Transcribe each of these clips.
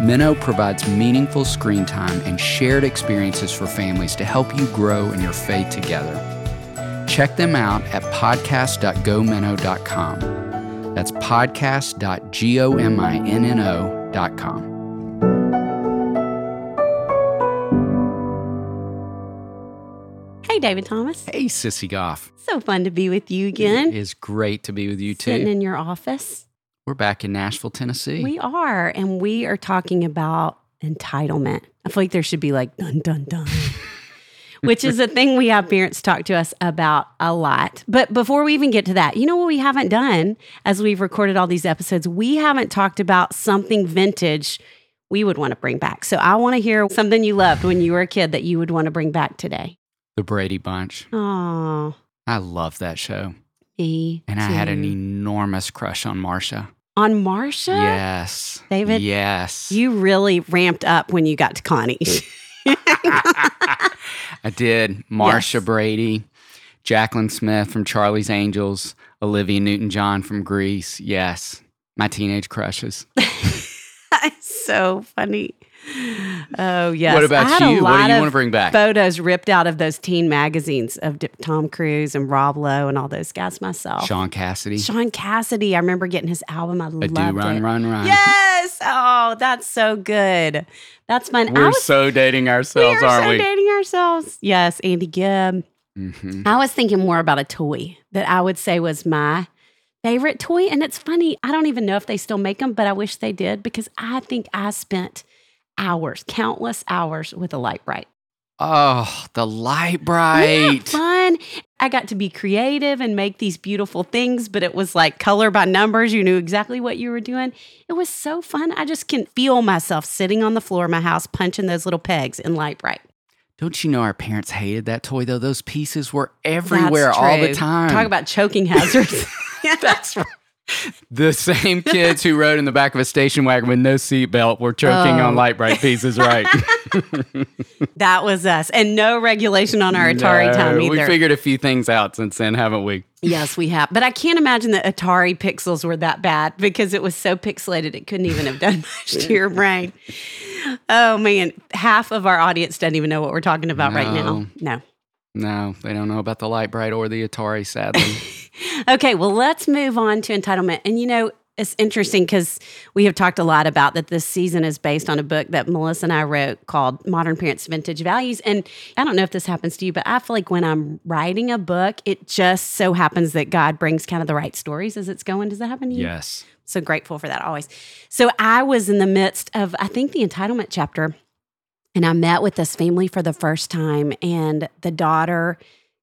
Minno provides meaningful screen time and shared experiences for families to help you grow in your faith together. Check them out at podcast.gominno.com. That's podcast.gominno.com. Hey, David Thomas. Hey, Sissy Goff. So fun to be with you again. It is great to be with you too. Sitting in your office. We're back in Nashville, Tennessee. We are, and we are talking about entitlement. I feel like there should be like dun dun dun. Which is a thing we have parents talk to us about a lot. But before we even get to that, you know what we haven't done as we've recorded all these episodes? We haven't talked about something vintage we would want to bring back. So I want to hear something you loved when you were a kid that you would want to bring back today. The Brady Bunch. Oh, I love that show. me And I had an enormous crush on Marsha. On Marsha. Yes. David, Yes. You really ramped up when you got to Connie. I did. Marsha Yes. Brady, Jaclyn Smith from Charlie's Angels, Olivia Newton John from Grease. Yes. My teenage crushes. so funny. Oh yes. What about you? What do you want to bring back? Photos ripped out of those teen magazines of Di- Tom Cruise and Rob Lowe and all those guys myself. Shaun Cassidy. Shaun Cassidy. I remember getting his album. I I loved do run, it. run, run. Yes. Oh, that's so good. That's fun. We're was, so dating we ourselves, are aren't so we? dating ourselves. Yes, Andy Gibb. hmm I was thinking more about a toy that I would say was my favorite toy. And it's funny, I don't even know if they still make them, but I wish they did because I think I spent hours, countless hours with a Lite-Brite. Oh, the Lite-Brite. fun? I got to be creative and make these beautiful things, but it was like color by numbers. You knew exactly what you were doing. It was so fun. I just can feel myself sitting on the floor of my house punching those little pegs in Lite-Brite. Don't you know our parents hated that toy though? Those pieces were everywhere all the time. Talk about choking hazards. That's right. The same kids who rode in the back of a station wagon with no seatbelt were choking Oh. on Lite-Brite pieces, right? That was us. And no regulation on our Atari No, time either. We figured a few things out since then, haven't we? yes, we have. But I can't imagine that Atari pixels were that bad because it was so pixelated it couldn't even have done much to your brain. Oh man, half of our audience doesn't even know what we're talking about right now. No. No, they don't know about the Lite-Brite or the Atari, sadly. Okay, well, let's move on to entitlement. And you know, it's interesting because we have talked a lot about that this season is based on a book that Melissa and I wrote called Modern Parents Vintage Values. And I don't know if this happens to you, but I feel like when I'm writing a book, it just so happens that God brings kind of the right stories as it's going. Does that happen to you? Yes. So grateful for that always. So I was in the midst of, I think, the entitlement chapter, and I met with this family for the first time, and the daughter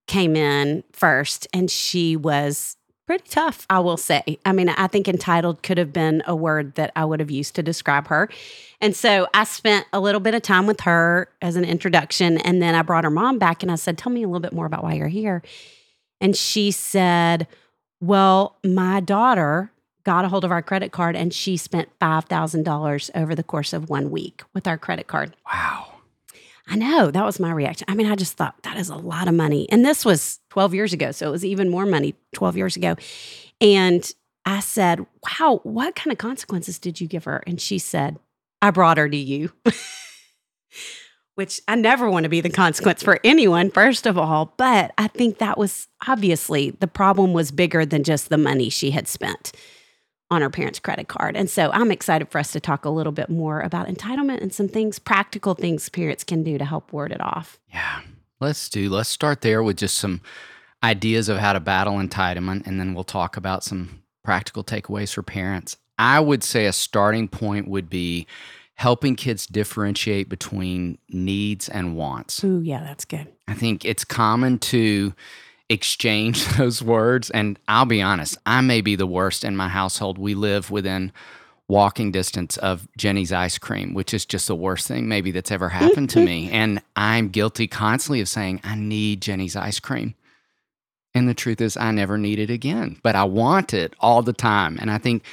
came in first, and she was pretty tough, I will say. I mean, I think entitled could have been a word that I would have used to describe her. And so I spent a little bit of time with her as an introduction. And then I brought her mom back and I said, Tell me a little bit more about why you're here. And she said, Well, my daughter got a hold of our credit card and she spent $5,000 over the course of one week with our credit card. Wow. I know that was my reaction. I mean, I just thought that is a lot of money. And this was 12 years ago. So it was even more money 12 years ago. And I said, Wow, what kind of consequences did you give her? And she said, I brought her to you. Which I never want to be the consequence for anyone, first of all. But I think that was obviously the problem was bigger than just the money she had spent on her parents' credit card. And so I'm excited for us to talk a little bit more about entitlement and some things, practical things parents can do to help ward it off. Yeah. Let's do. Let's start there with just some ideas of how to battle entitlement, and then we'll talk about some practical takeaways for parents. I would say a starting point would be helping kids differentiate between needs and wants. Ooh, yeah, that's good. I think it's common to exchange those words. And I'll be honest, I may be the worst in my household. We live within walking distance of Jeni's ice cream, which is just the worst thing maybe that's ever happened to me. And I'm guilty constantly of saying, I need Jeni's ice cream. And the truth is, I never need it again, but I want it all the time. And I think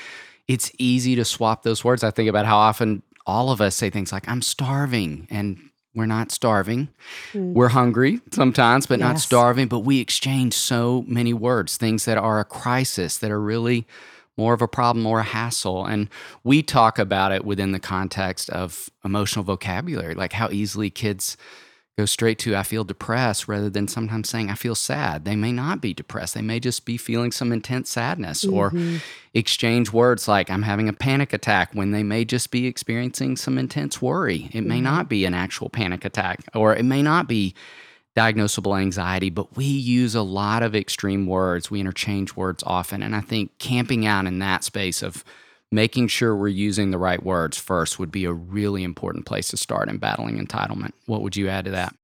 it's easy to swap those words. I think about how often all of us say things like, I'm starving. And we're not starving. Mm. We're hungry sometimes, but yes. not starving. But we exchange so many words, things that are a crisis, that are really more of a problem or a hassle. And we talk about it within the context of emotional vocabulary, like how easily kids go straight to I feel depressed rather than sometimes saying I feel sad. They may not be depressed. They may just be feeling some intense sadness mm-hmm. or exchange words like I'm having a panic attack when they may just be experiencing some intense worry. It mm-hmm. may not be an actual panic attack or it may not be diagnosable anxiety, but we use a lot of extreme words. We interchange words often. And I think camping out in that space of making sure we're using the right words first would be a really important place to start in battling entitlement. What would you add to that?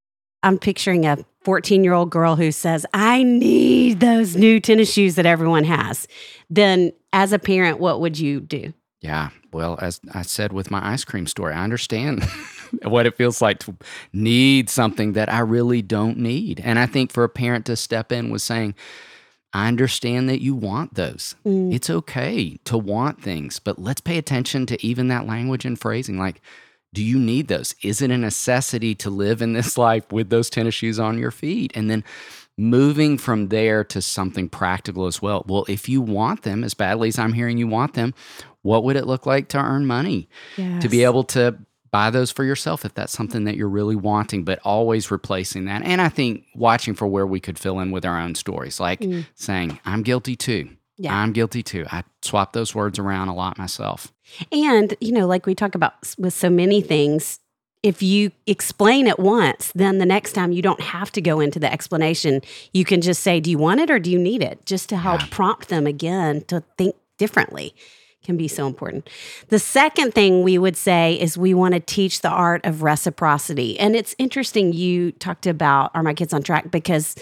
I'm picturing a 14 year old girl who says, I need those new tennis shoes that everyone has. Then, as a parent, what would you do? Yeah. Well, as I said with my ice cream story, I understand what it feels like to need something that I really don't need. And I think for a parent to step in with saying, I understand that you want those. Mm. It's okay to want things, but let's pay attention to even that language and phrasing. Like, do you need those? Is it a necessity to live in this life with those tennis shoes on your feet? And then moving from there to something practical as well. Well, if you want them as badly as I'm hearing you want them, what would it look like to earn money? Yes. To be able to buy those for yourself if that's something that you're really wanting, but always replacing that. And I think watching for where we could fill in with our own stories, like mm. saying, I'm guilty too. Yeah. I'm guilty too. I swap those words around a lot myself. And, you know, like we talk about with so many things, if you explain it once, then the next time you don't have to go into the explanation. You can just say, Do you want it or do you need it? Just to help yeah. prompt them again to think differently can be so important. The second thing we would say is we want to teach the art of reciprocity. And it's interesting you talked about Are My Kids on Track because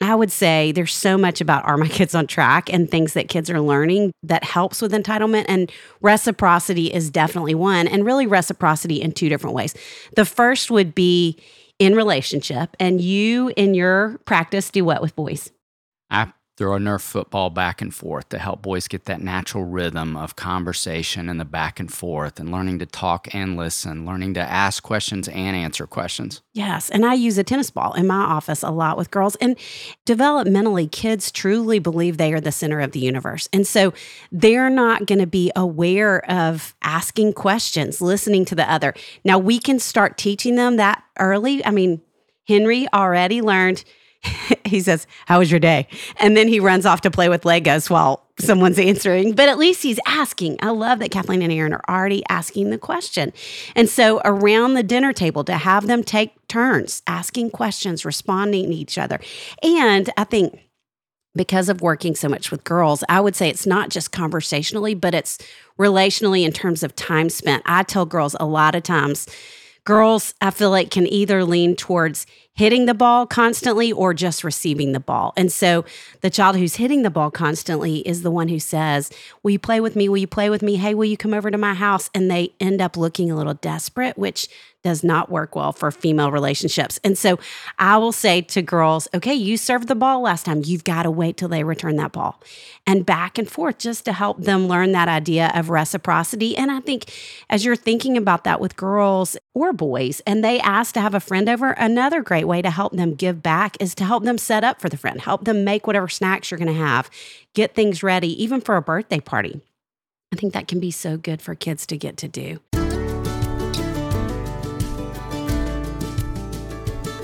I would say there's so much about Are My Kids on Track and things that kids are learning that helps with entitlement. And reciprocity is definitely one, and really reciprocity in two different ways. The first would be in relationship, and you in your practice do what with boys? I throw a Nerf football back and forth to help boys get that natural rhythm of conversation and the back and forth and learning to talk and listen, learning to ask questions and answer questions. Yes. And I use a tennis ball in my office a lot with girls. And developmentally, kids truly believe they are the center of the universe. And so they're not going to be aware of asking questions, listening to the other. Now, we can start teaching them that early. I mean, Henry already learned he says, How was your day? And then he runs off to play with Legos while someone's answering. But at least he's asking. I love that Kathleen and Aaron are already asking the question. And so around the dinner table, to have them take turns asking questions, responding to each other. And I think because of working so much with girls, I would say it's not just conversationally, but it's relationally in terms of time spent. I tell girls a lot of times, girls, I feel like, can either lean towards hitting the ball constantly or just receiving the ball. And so the child who's hitting the ball constantly is the one who says, Will you play with me? Will you play with me? Hey, will you come over to my house? And they end up looking a little desperate, which does not work well for female relationships. And so I will say to girls, okay, you served the ball last time. You've got to wait till they return that ball and back and forth just to help them learn that idea of reciprocity. And I think as you're thinking about that with girls or boys and they ask to have a friend over, another great way to help them give back is to help them set up for the friend, help them make whatever snacks you're going to have, get things ready, even for a birthday party. I think that can be so good for kids to get to do.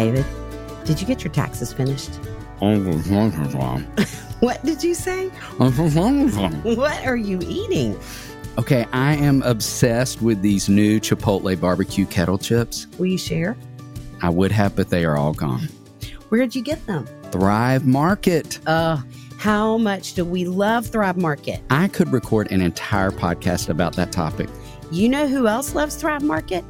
David, did you get your taxes finished? what did you say? what are you eating? Okay, I am obsessed with these new Chipotle barbecue kettle chips. Will you share? I would have, but they are all gone. Where'd you get them? Thrive Market. Uh, how much do we love Thrive Market? I could record an entire podcast about that topic. You know who else loves Thrive Market?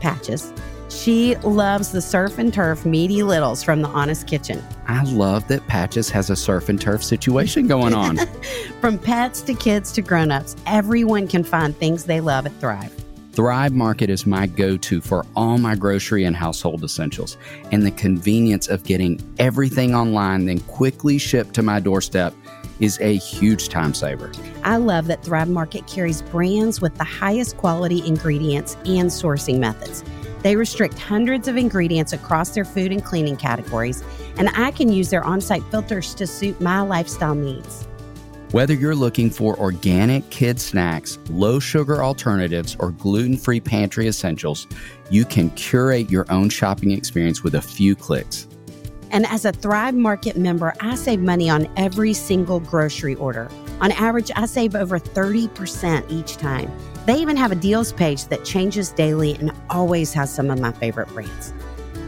Patches. She loves the surf and turf meaty littles from the Honest Kitchen. I love that Patches has a surf and turf situation going on. from pets to kids to grown-ups, everyone can find things they love at Thrive. Thrive Market is my go to for all my grocery and household essentials, and the convenience of getting everything online, then quickly shipped to my doorstep is a huge time saver. I love that Thrive Market carries brands with the highest quality ingredients and sourcing methods. They restrict hundreds of ingredients across their food and cleaning categories, and I can use their on site filters to suit my lifestyle needs. Whether you're looking for organic kid snacks, low sugar alternatives, or gluten free pantry essentials, you can curate your own shopping experience with a few clicks. And as a Thrive Market member, I save money on every single grocery order. On average, I save over 30% each time. They even have a deals page that changes daily and always has some of my favorite brands.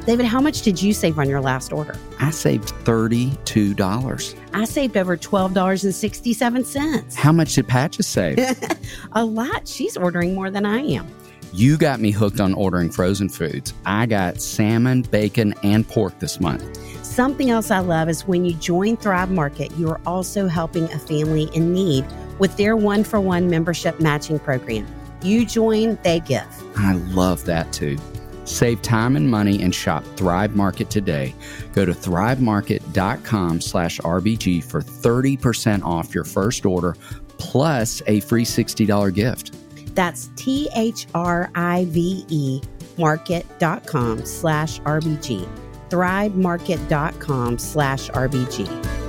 David, how much did you save on your last order? I saved $32. I saved over $12.67. How much did Patches save? a lot. She's ordering more than I am. you got me hooked on ordering frozen foods. I got salmon, bacon, and pork this month. Something else I love is when you join Thrive Market, you are also helping a family in need with their one for one membership matching program. You join, they give. I love that too. Save time and money and shop Thrive Market today. Go to thrivemarket.com slash RBG for 30% off your first order plus a free $60 gift. That's T H R I V E market.com slash RBG. Thrivemarket.com slash RBG.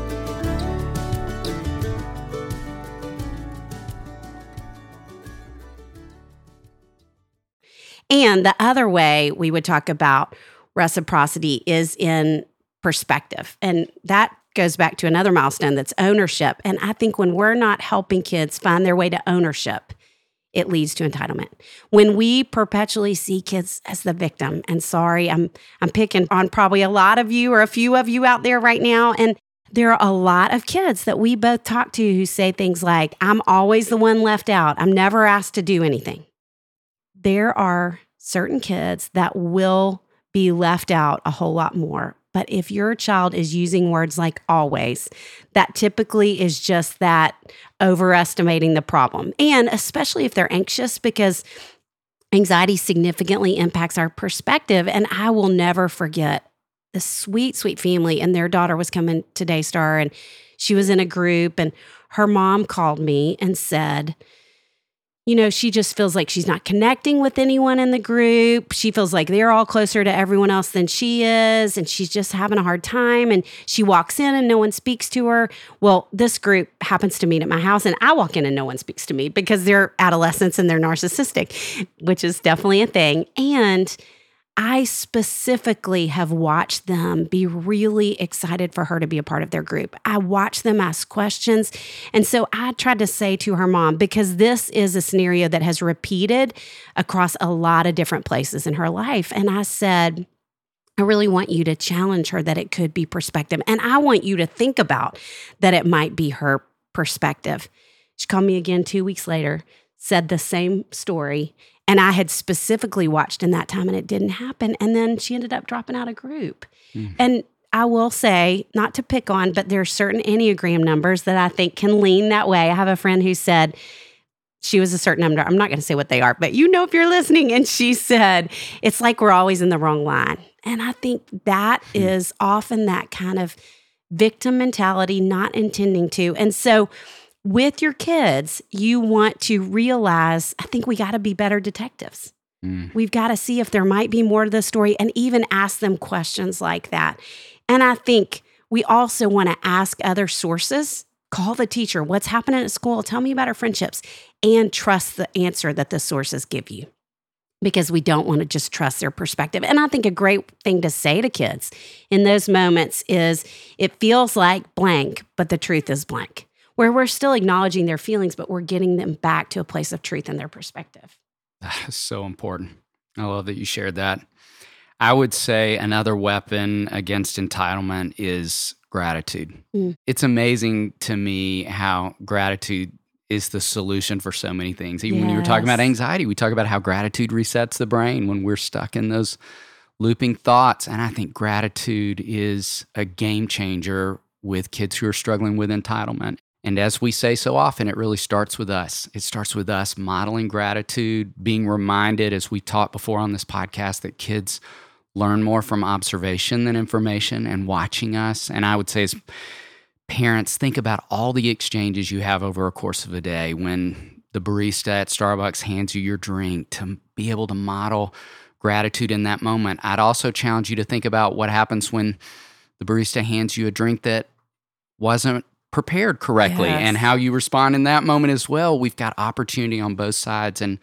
And the other way we would talk about reciprocity is in perspective. And that goes back to another milestone that's ownership. And I think when we're not helping kids find their way to ownership, it leads to entitlement. When we perpetually see kids as the victim, and sorry, I'm I'm picking on probably a lot of you or a few of you out there right now, and there are a lot of kids that we both talk to who say things like, I'm always the one left out. I'm never asked to do anything. There are certain kids that will be left out a whole lot more. But if your child is using words like always, that typically is just that overestimating the problem. And especially if they're anxious, because anxiety significantly impacts our perspective. And I will never forget the sweet, sweet family, and their daughter was coming to Daystar, and she was in a group, and her mom called me and said, you know, she just feels like she's not connecting with anyone in the group. She feels like they're all closer to everyone else than she is, and she's just having a hard time. And she walks in and no one speaks to her. Well, this group happens to meet at my house, and I walk in and no one speaks to me because they're adolescents and they're narcissistic, which is definitely a thing. And I specifically have watched them be really excited for her to be a part of their group. I watched them ask questions. And so I tried to say to her mom, because this is a scenario that has repeated across a lot of different places in her life. And I said, I really want you to challenge her that it could be perspective. And I want you to think about that it might be her perspective. She called me again two weeks later, said the same story. And I had specifically watched in that time and it didn't happen. And then she ended up dropping out of group. Mm. And I will say, not to pick on, but there are certain Enneagram numbers that I think can lean that way. I have a friend who said, she was a certain number. I'm not going to say what they are, but you know if you're listening. And she said, it's like we're always in the wrong line. And I think that hmm. is often that kind of victim mentality, not intending to. And so with your kids, you want to realize, I think we got to be better detectives. Mm. We've got to see if there might be more to the story and even ask them questions like that. And I think we also want to ask other sources. Call the teacher. What's happening at school? Tell me about our friendships and trust the answer that the sources give you because we don't want to just trust their perspective. And I think a great thing to say to kids in those moments is it feels like blank, but the truth is blank where we're still acknowledging their feelings, but we're getting them back to a place of truth in their perspective. That is so important. I love that you shared that. I would say another weapon against entitlement is gratitude. Mm. It's amazing to me how gratitude is the solution for so many things. Even yes. when you were talking about anxiety, we talk about how gratitude resets the brain when we're stuck in those looping thoughts. And I think gratitude is a game changer with kids who are struggling with entitlement. And as we say so often, it really starts with us. It starts with us modeling gratitude, being reminded, as we taught before on this podcast, that kids learn more from observation than information and watching us. And I would say, as parents, think about all the exchanges you have over a course of a day when the barista at Starbucks hands you your drink to be able to model gratitude in that moment. I'd also challenge you to think about what happens when the barista hands you a drink that wasn't prepared correctly yes. and how you respond in that moment as well. We've got opportunity on both sides. And,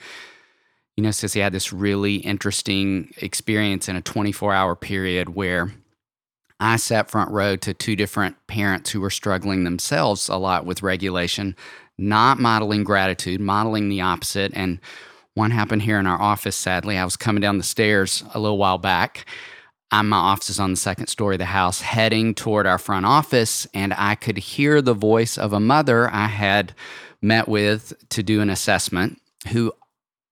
you know, Sissy had this really interesting experience in a 24 hour period where I sat front row to two different parents who were struggling themselves a lot with regulation, not modeling gratitude, modeling the opposite. And one happened here in our office, sadly. I was coming down the stairs a little while back. I'm, my office is on the second story of the house, heading toward our front office, and I could hear the voice of a mother I had met with to do an assessment who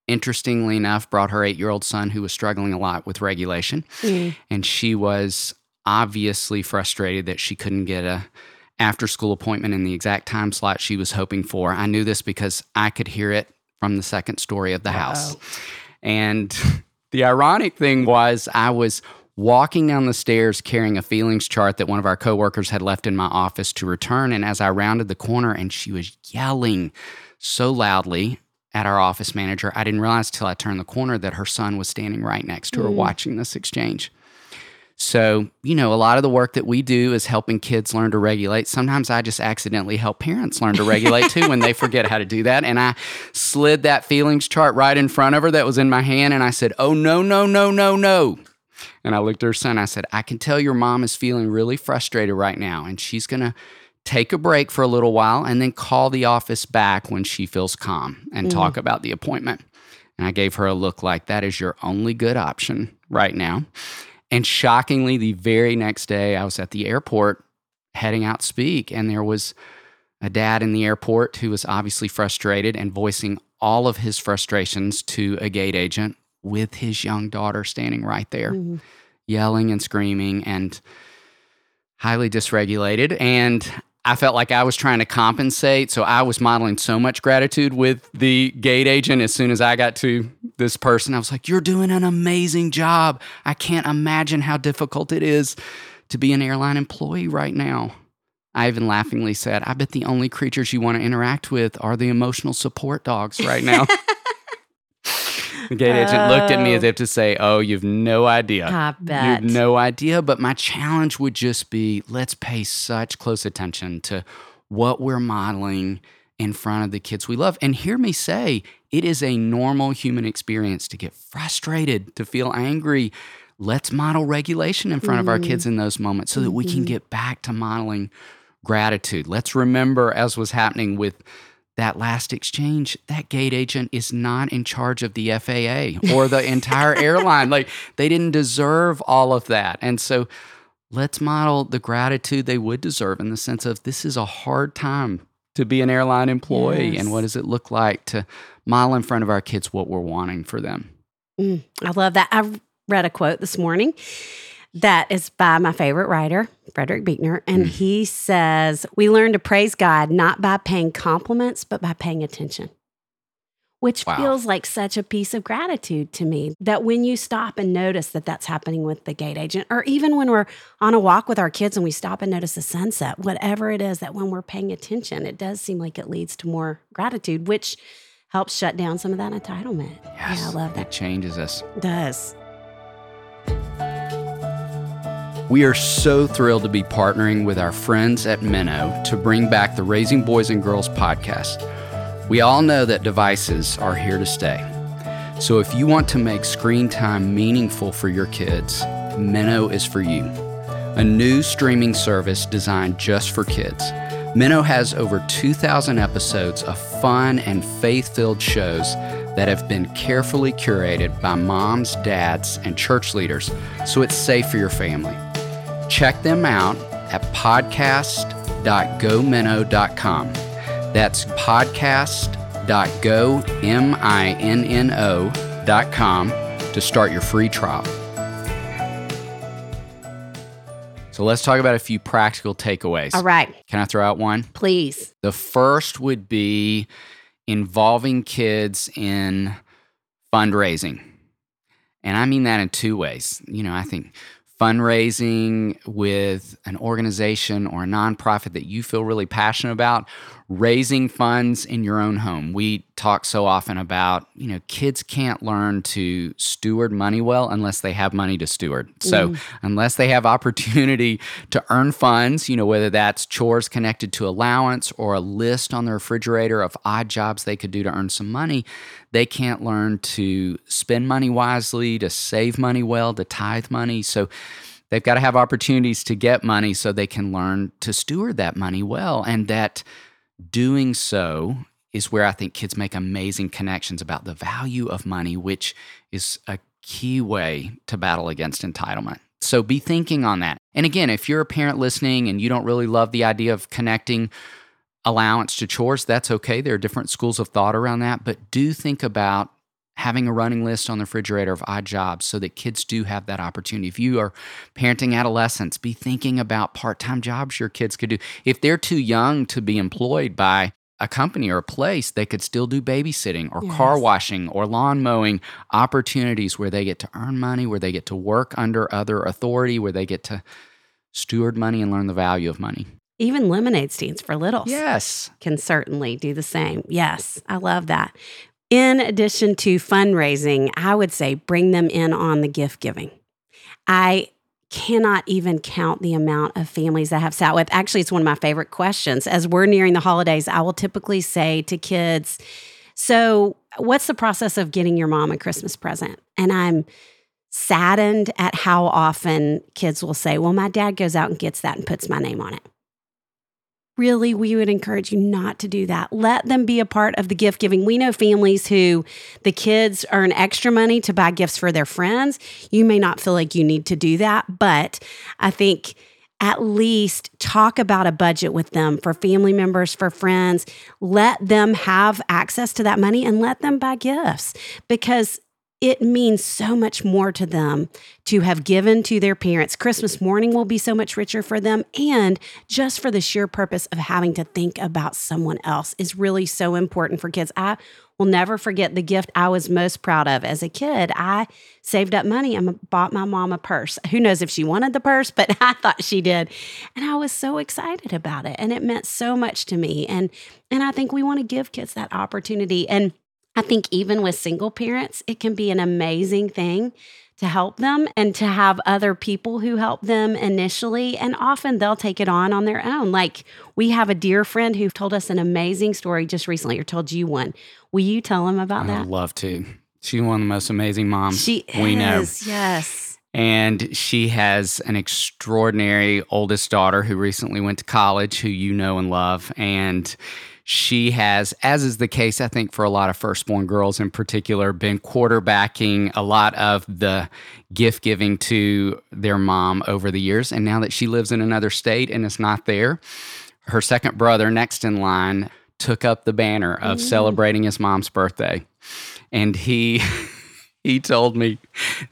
interestingly enough brought her eight year old son who was struggling a lot with regulation. Mm. and she was obviously frustrated that she couldn't get a after school appointment in the exact time slot she was hoping for. I knew this because i could hear it from the second story of the house. And the ironic thing was i was walking down the stairs carrying a feelings chart that one of our coworkers had left in my office to return and as i rounded the corner and she was yelling so loudly at our office manager i didn't realize till i turned the corner that her son was standing right next to her mm. watching this exchange so, you know, a lot of the work that we do is helping kids learn to regulate. Sometimes I just accidentally help parents learn to regulate too when they forget how to do that. And I slid that feelings chart right in front of her that was in my hand. And I said, Oh, no, no, no, no, no. And I looked at her son. I said, I can tell your mom is feeling really frustrated right now. And she's going to take a break for a little while and then call the office back when she feels calm and mm. talk about the appointment. And I gave her a look like that is your only good option right now. And shockingly, the very next day, I was at the airport heading out to speak, and there was a dad in the airport who was obviously frustrated and voicing all of his frustrations to a gate agent with his young daughter standing right there, mm-hmm. yelling and screaming and highly dysregulated. And I felt like I was trying to compensate. So I was modeling so much gratitude with the gate agent as soon as I got to this person. I was like, You're doing an amazing job. I can't imagine how difficult it is to be an airline employee right now. I even laughingly said, I bet the only creatures you want to interact with are the emotional support dogs right now. the gate agent looked at me as if to say, Oh, you've no idea. I bet. You've no idea. But my challenge would just be let's pay such close attention to what we're modeling in front of the kids we love. And hear me say, it is a normal human experience to get frustrated, to feel angry. Let's model regulation in front of our kids mm-hmm. in those moments so that we can mm-hmm. get back to modeling gratitude. Let's remember, as was happening with that last exchange, that gate agent is not in charge of the FAA or the entire airline. Like they didn't deserve all of that. And so let's model the gratitude they would deserve in the sense of this is a hard time to be an airline employee. Yes. And what does it look like to model in front of our kids what we're wanting for them? Mm, I love that. I read a quote this morning that is by my favorite writer, Frederick Buechner, and mm. he says, We learn to praise God not by paying compliments, but by paying attention. Which Wow. feels like such a piece of gratitude to me that when you stop and notice that that's happening with the gate agent, or even when we're on a walk with our kids and we stop and notice the sunset, whatever it is, that when we're paying attention, it does seem like it leads to more gratitude, which helps shut down some of that entitlement. Yeah, I love that. It changes us. It does. We are so thrilled to be partnering with our friends at Minno to bring back the Raising Boys and Girls podcast. We all know that devices are here to stay. So if you want to make screen time meaningful for your kids, Minno is for you. A new streaming service designed just for kids. Minno has over 2,000 episodes of fun and faith filled shows that have been carefully curated by moms, dads, and church leaders so it's safe for your family. Check them out at podcast.gominno.com. That's podcast.gominno.com to start your free trial. So let's talk about a few practical takeaways. All right, Can I throw out one? please. The first would be involving kids in fundraising. And I mean that in two ways. You know, I think fundraising with an organization or a nonprofit that you feel really passionate about, raising funds in your own home. We talk so often about, you know, kids can't learn to steward money well unless they have money to steward. So, mm. unless they have opportunity to earn funds, you know, whether that's chores connected to allowance or a list on the refrigerator of odd jobs they could do to earn some money, they can't learn to spend money wisely, to save money well, to tithe money. So, They've got to have opportunities to get money so they can learn to steward that money well. And that doing so is where I think kids make amazing connections about the value of money, which is a key way to battle against entitlement. So be thinking on that. And again, if you're a parent listening and you don't really love the idea of connecting allowance to chores, that's okay. There are different schools of thought around that, but do think about having a running list on the refrigerator of odd jobs so that kids do have that opportunity. If you are parenting adolescents, be thinking about part time jobs your kids could do. If they're too young to be employed by a company or a place, they could still do babysitting or yes. car washing or lawn mowing opportunities where they get to earn money, where they get to work under other authority, where they get to steward money and learn the value of money. Even lemonade stands for littles. Yes. Can certainly do the same. Yes, I love that. In addition to fundraising, I would say bring them in on the gift giving. I cannot even count the amount of families I have sat with. Actually, it's one of my favorite questions. As we're nearing the holidays, I will typically say to kids, So, what's the process of getting your mom a Christmas present? And I'm saddened at how often kids will say, Well, my dad goes out and gets that and puts my name on it really, we would encourage you not to do that. Let them be a part of the gift giving. We know families who the kids earn extra money to buy gifts for their friends. You may not feel like you need to do that, but I think at least talk about a budget with them for family members, for friends. Let them have access to that money and let them buy gifts because it means so much more to them to have given to their parents. Christmas morning will be so much richer for them. And just for the sheer purpose of having to think about someone else is really so important for kids. I will never forget the gift I was most proud of as a kid. I saved up money and bought my mom a purse. Who knows if she wanted the purse, but I thought she did. And I was so excited about it. And it meant so much to me. And and I think we want to give kids that opportunity. And I think even with single parents, it can be an amazing thing to help them and to have other people who help them initially. And often they'll take it on on their own. Like we have a dear friend who told us an amazing story just recently, or told you one. Will you tell him about that? I'd love to. She's one of the most amazing moms she we is, know. Yes. And she has an extraordinary oldest daughter who recently went to college, who you know and love. And she has, as is the case, I think, for a lot of firstborn girls in particular, been quarterbacking a lot of the gift giving to their mom over the years. And now that she lives in another state and is not there, her second brother, next in line, took up the banner of mm. celebrating his mom's birthday. And he. he told me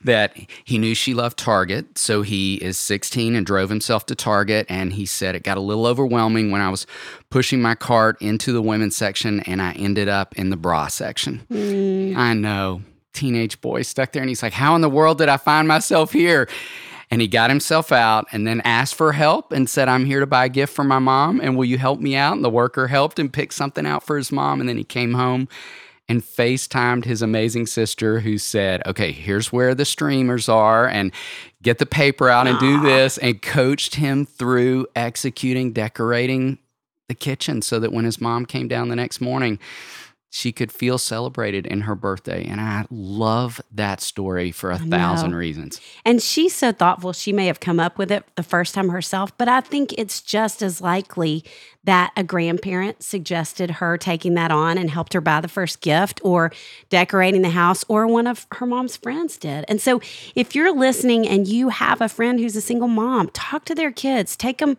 that he knew she loved Target. So he is 16 and drove himself to Target. And he said it got a little overwhelming when I was pushing my cart into the women's section and I ended up in the bra section. Mm. I know. Teenage boy stuck there and he's like, How in the world did I find myself here? And he got himself out and then asked for help and said, I'm here to buy a gift for my mom. And will you help me out? And the worker helped him pick something out for his mom. And then he came home and FaceTimed his amazing sister who said, okay, here's where the streamers are and get the paper out and do this and coached him through executing, decorating the kitchen so that when his mom came down the next morning, she could feel celebrated in her birthday. And I love that story for a thousand reasons. And she's so thoughtful. She may have come up with it the first time herself, but I think it's just as likely that a grandparent suggested her taking that on and helped her buy the first gift or decorating the house, or one of her mom's friends did. And so if you're listening and you have a friend who's a single mom, talk to their kids, take them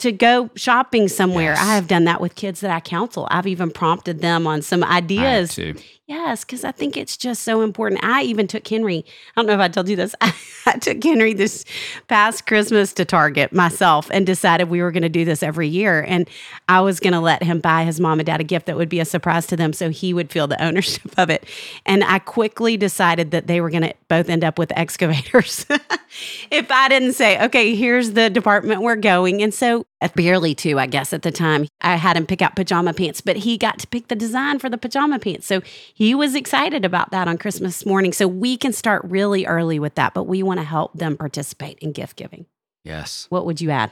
to go shopping somewhere. Yes. I have done that with kids that I counsel. I've even prompted them on some ideas. Yes, because I think it's just so important. I even took Henry. I don't know if I told you this. I, I took Henry this past Christmas to Target myself and decided we were going to do this every year. And I was going to let him buy his mom and dad a gift that would be a surprise to them so he would feel the ownership of it. And I quickly decided that they were going to both end up with excavators if I didn't say, okay, here's the department we're going. And so, barely two, I guess, at the time, I had him pick out pajama pants, but he got to pick the design for the pajama pants. So he was excited about that on Christmas morning. So we can start really early with that, but we want to help them participate in gift giving. Yes. What would you add?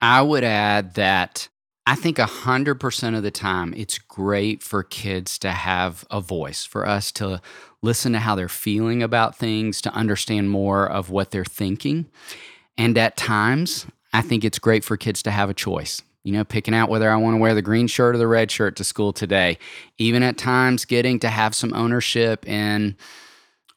I would add that I think 100% of the time it's great for kids to have a voice, for us to listen to how they're feeling about things, to understand more of what they're thinking. And at times, I think it's great for kids to have a choice. You know, picking out whether I want to wear the green shirt or the red shirt to school today. Even at times, getting to have some ownership in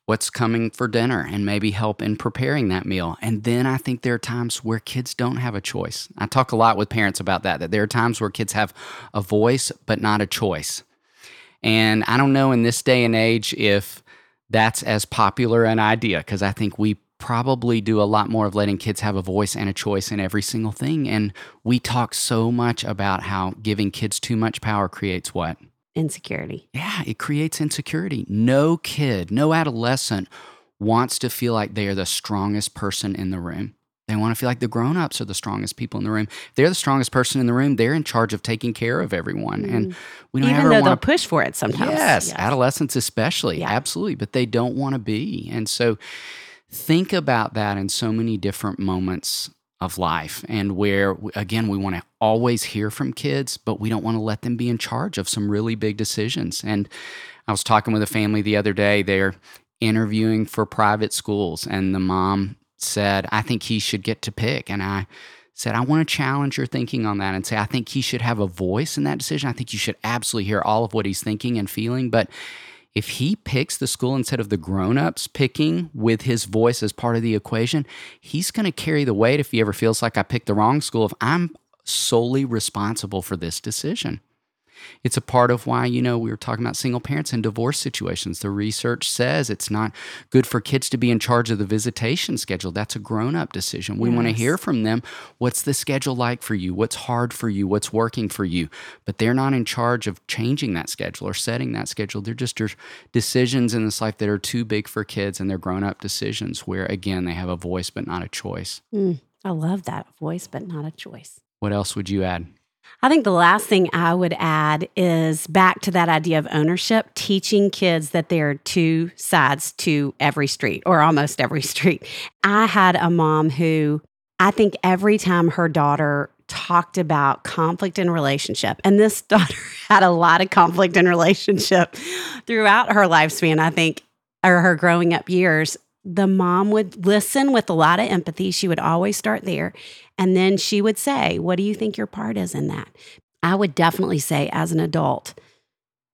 what's coming for dinner and maybe help in preparing that meal. And then I think there are times where kids don't have a choice. I talk a lot with parents about that, that there are times where kids have a voice but not a choice. And I don't know in this day and age if that's as popular an idea because I think we probably do a lot more of letting kids have a voice and a choice in every single thing. And we talk so much about how giving kids too much power creates what? Insecurity. Yeah, it creates insecurity. No kid, no adolescent wants to feel like they are the strongest person in the room. They want to feel like the grown-ups are the strongest people in the room. They're the strongest person in the room. They're in charge of taking care of everyone, mm. and we don't even though they'll push for it sometimes. Yes, yes. adolescents especially, yeah. absolutely, but they don't want to be. And so, think about that in so many different moments of life and where again we want to always hear from kids but we don't want to let them be in charge of some really big decisions. And i was talking with a family the other day they're interviewing for private schools and the mom said i think he should get to pick. And i said i want to challenge your thinking on that and say i think he should have a voice in that decision. I think you should absolutely hear all of what he's thinking and feeling but if he picks the school instead of the grown-ups picking with his voice as part of the equation, he's going to carry the weight if he ever feels like I picked the wrong school if I'm solely responsible for this decision. It's a part of why, you know, we were talking about single parents and divorce situations. The research says it's not good for kids to be in charge of the visitation schedule. That's a grown up decision. We yes. want to hear from them what's the schedule like for you? What's hard for you? What's working for you? But they're not in charge of changing that schedule or setting that schedule. They're just decisions in this life that are too big for kids and they're grown up decisions where, again, they have a voice but not a choice. Mm, I love that voice but not a choice. What else would you add? I think the last thing I would add is back to that idea of ownership, teaching kids that there are two sides to every street or almost every street. I had a mom who I think every time her daughter talked about conflict in relationship, and this daughter had a lot of conflict in relationship throughout her lifespan, I think, or her growing up years the mom would listen with a lot of empathy. She would always start there. And then she would say, What do you think your part is in that? I would definitely say, as an adult,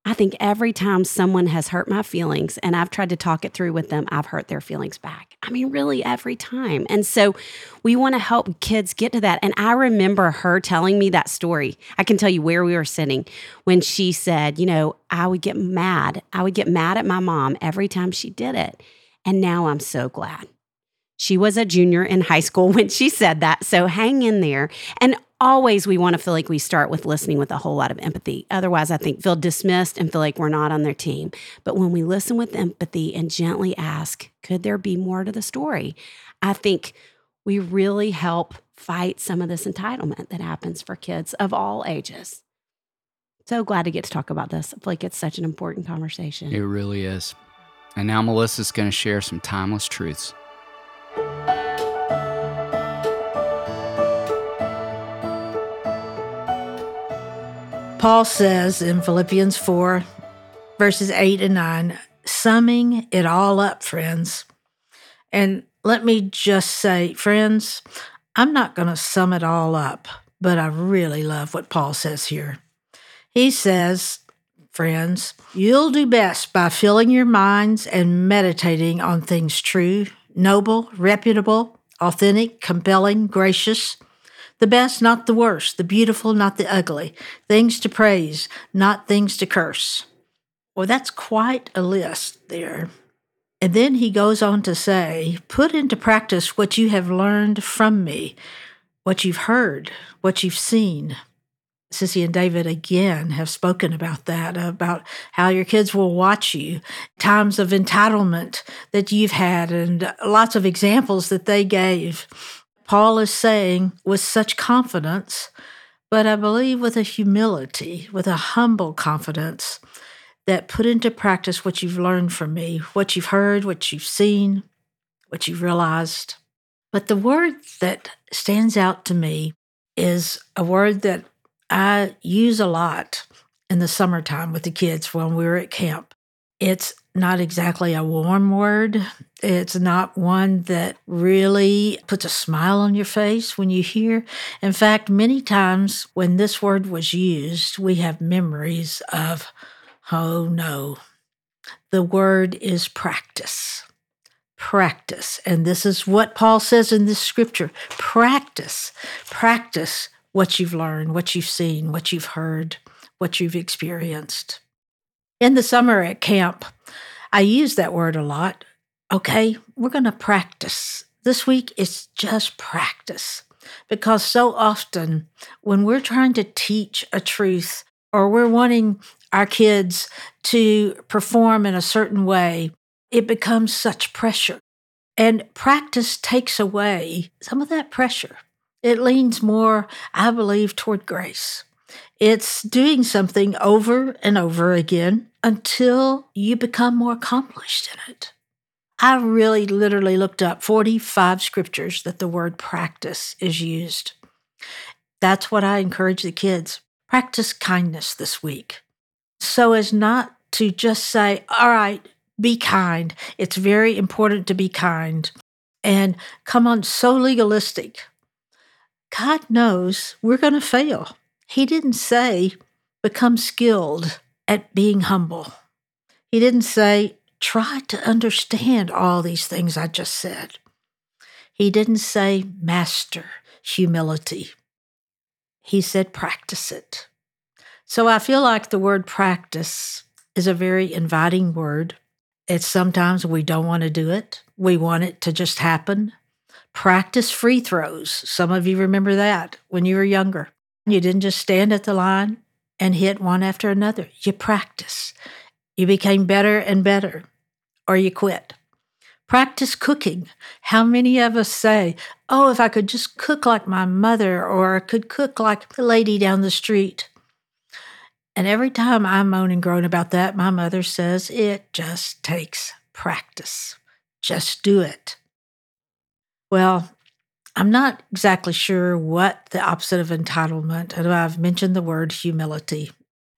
I think every time someone has hurt my feelings and I've tried to talk it through with them, I've hurt their feelings back. I mean, really, every time. And so we want to help kids get to that. And I remember her telling me that story. I can tell you where we were sitting when she said, You know, I would get mad. I would get mad at my mom every time she did it. And now I'm so glad. She was a junior in high school when she said that. So hang in there. And always we want to feel like we start with listening with a whole lot of empathy. Otherwise, I think feel dismissed and feel like we're not on their team. But when we listen with empathy and gently ask, could there be more to the story? I think we really help fight some of this entitlement that happens for kids of all ages. So glad to get to talk about this. I feel like it's such an important conversation. It really is. And now Melissa's going to share some timeless truths. Paul says in Philippians 4, verses 8 and 9, summing it all up, friends. And let me just say, friends, I'm not going to sum it all up, but I really love what Paul says here. He says, friends. You'll do best by filling your minds and meditating on things true, noble, reputable, authentic, compelling, gracious. The best, not the worst, the beautiful, not the ugly, things to praise, not things to curse. Well, that's quite a list there. And then he goes on to say, Put into practice what you have learned from me, what you've heard, what you've seen. Sissy and David again have spoken about that, about how your kids will watch you, times of entitlement that you've had, and lots of examples that they gave. Paul is saying with such confidence, but I believe with a humility, with a humble confidence, that put into practice what you've learned from me, what you've heard, what you've seen, what you've realized. But the word that stands out to me is a word that I use a lot in the summertime with the kids when we were at camp. It's not exactly a warm word. It's not one that really puts a smile on your face when you hear. In fact, many times when this word was used, we have memories of, oh no. The word is practice. Practice. And this is what Paul says in this scripture practice. Practice what you've learned, what you've seen, what you've heard, what you've experienced. In the summer at camp, I use that word a lot. Okay, we're going to practice. This week it's just practice because so often when we're trying to teach a truth or we're wanting our kids to perform in a certain way, it becomes such pressure. And practice takes away some of that pressure. It leans more, I believe, toward grace. It's doing something over and over again until you become more accomplished in it. I really literally looked up 45 scriptures that the word practice is used. That's what I encourage the kids. Practice kindness this week so as not to just say, all right, be kind. It's very important to be kind. And come on, so legalistic. God knows we're going to fail. He didn't say, become skilled at being humble. He didn't say, try to understand all these things I just said. He didn't say, master humility. He said, practice it. So I feel like the word practice is a very inviting word. It's sometimes we don't want to do it, we want it to just happen. Practice free throws. Some of you remember that when you were younger. You didn't just stand at the line and hit one after another. You practice. You became better and better, or you quit. Practice cooking. How many of us say, Oh, if I could just cook like my mother, or I could cook like the lady down the street? And every time I moan and groan about that, my mother says, It just takes practice. Just do it. Well, I'm not exactly sure what the opposite of entitlement, and I've mentioned the word humility.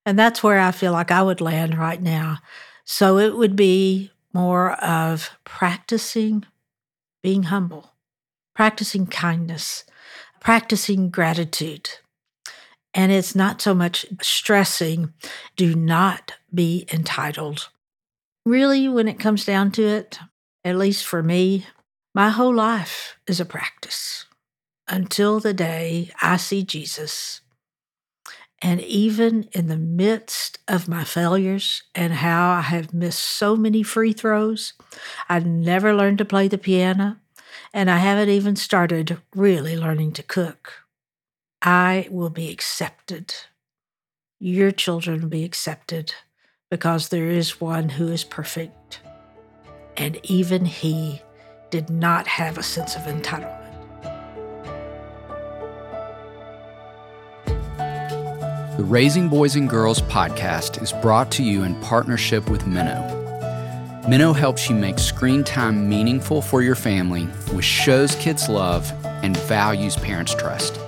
And that's where I feel like I would land right now. So it would be more of practicing being humble, practicing kindness, practicing gratitude. And it's not so much stressing, do not be entitled. Really, when it comes down to it, at least for me, my whole life is a practice until the day I see Jesus. And even in the midst of my failures and how I have missed so many free throws, I never learned to play the piano, and I haven't even started really learning to cook. I will be accepted. Your children will be accepted because there is one who is perfect, and even he did not have a sense of entitlement. The Raising Boys and Girls podcast is brought to you in partnership with Minno. Minno helps you make screen time meaningful for your family with shows kids love and values parents trust.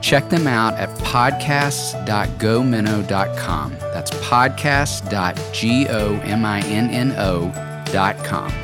Check them out at podcasts.gominno.com. That's podcasts.gominno.com.